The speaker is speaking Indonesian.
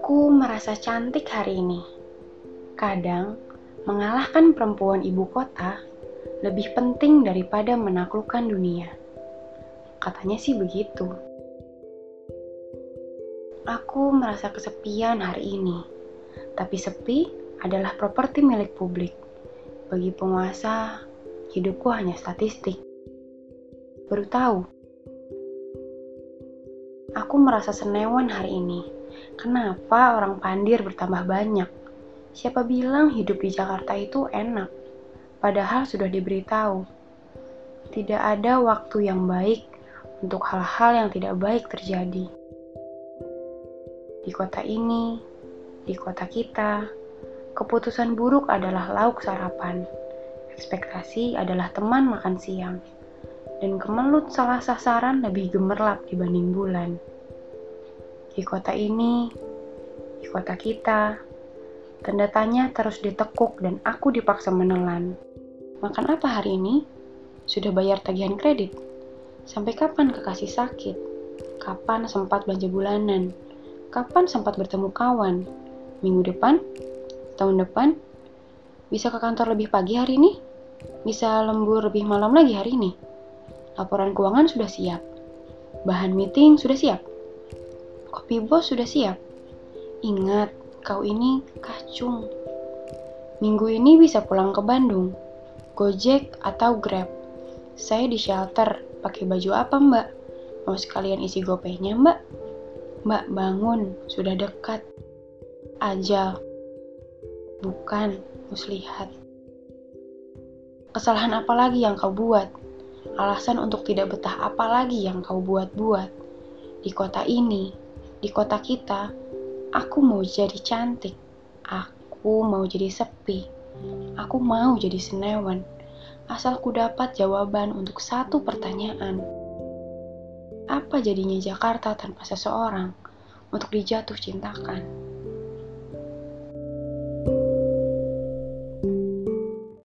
Aku merasa cantik hari ini. Kadang, mengalahkan perempuan ibu kota lebih penting daripada menaklukkan dunia. Katanya sih begitu. Aku merasa kesepian hari ini, tapi sepi adalah properti milik publik. Bagi penguasa, hidupku hanya statistik. Baru tahu, aku merasa senewan hari ini. Kenapa orang pandir bertambah banyak? Siapa bilang hidup di Jakarta itu enak? Padahal sudah diberitahu, tidak ada waktu yang baik untuk hal-hal yang tidak baik terjadi. Di kota ini, di kota kita, keputusan buruk adalah lauk sarapan, ekspektasi adalah teman makan siang, dan kemelut salah sasaran lebih gemerlap dibanding bulan. Di kota ini, di kota kita, tanda tanya terus ditekuk dan aku dipaksa menelan. Makan apa hari ini? Sudah bayar tagihan kredit? Sampai kapan kekasih sakit? Kapan sempat belanja bulanan? Kapan sempat bertemu kawan? Minggu depan? Tahun depan? Bisa ke kantor lebih pagi hari ini? Bisa lembur lebih malam lagi hari ini? Laporan keuangan sudah siap. Bahan meeting sudah siap. Kopi bos sudah siap. Ingat, kau ini kacung. Minggu ini bisa pulang ke Bandung Gojek atau Grab. Saya di shelter, pakai baju apa mbak? Mau sekalian isi gopaynya mbak? Mbak bangun, sudah dekat. Ajal. Bukan, muslihat. Kesalahan apa lagi yang kau buat? Alasan untuk tidak betah apa lagi yang kau buat-buat? Di kota ini, di kota kita, aku mau jadi cantik. Aku mau jadi sepi Aku mau jadi senewan, asal ku dapat jawaban untuk satu pertanyaan. Apa jadinya Jakarta tanpa seseorang untuk dijatuh cintakan?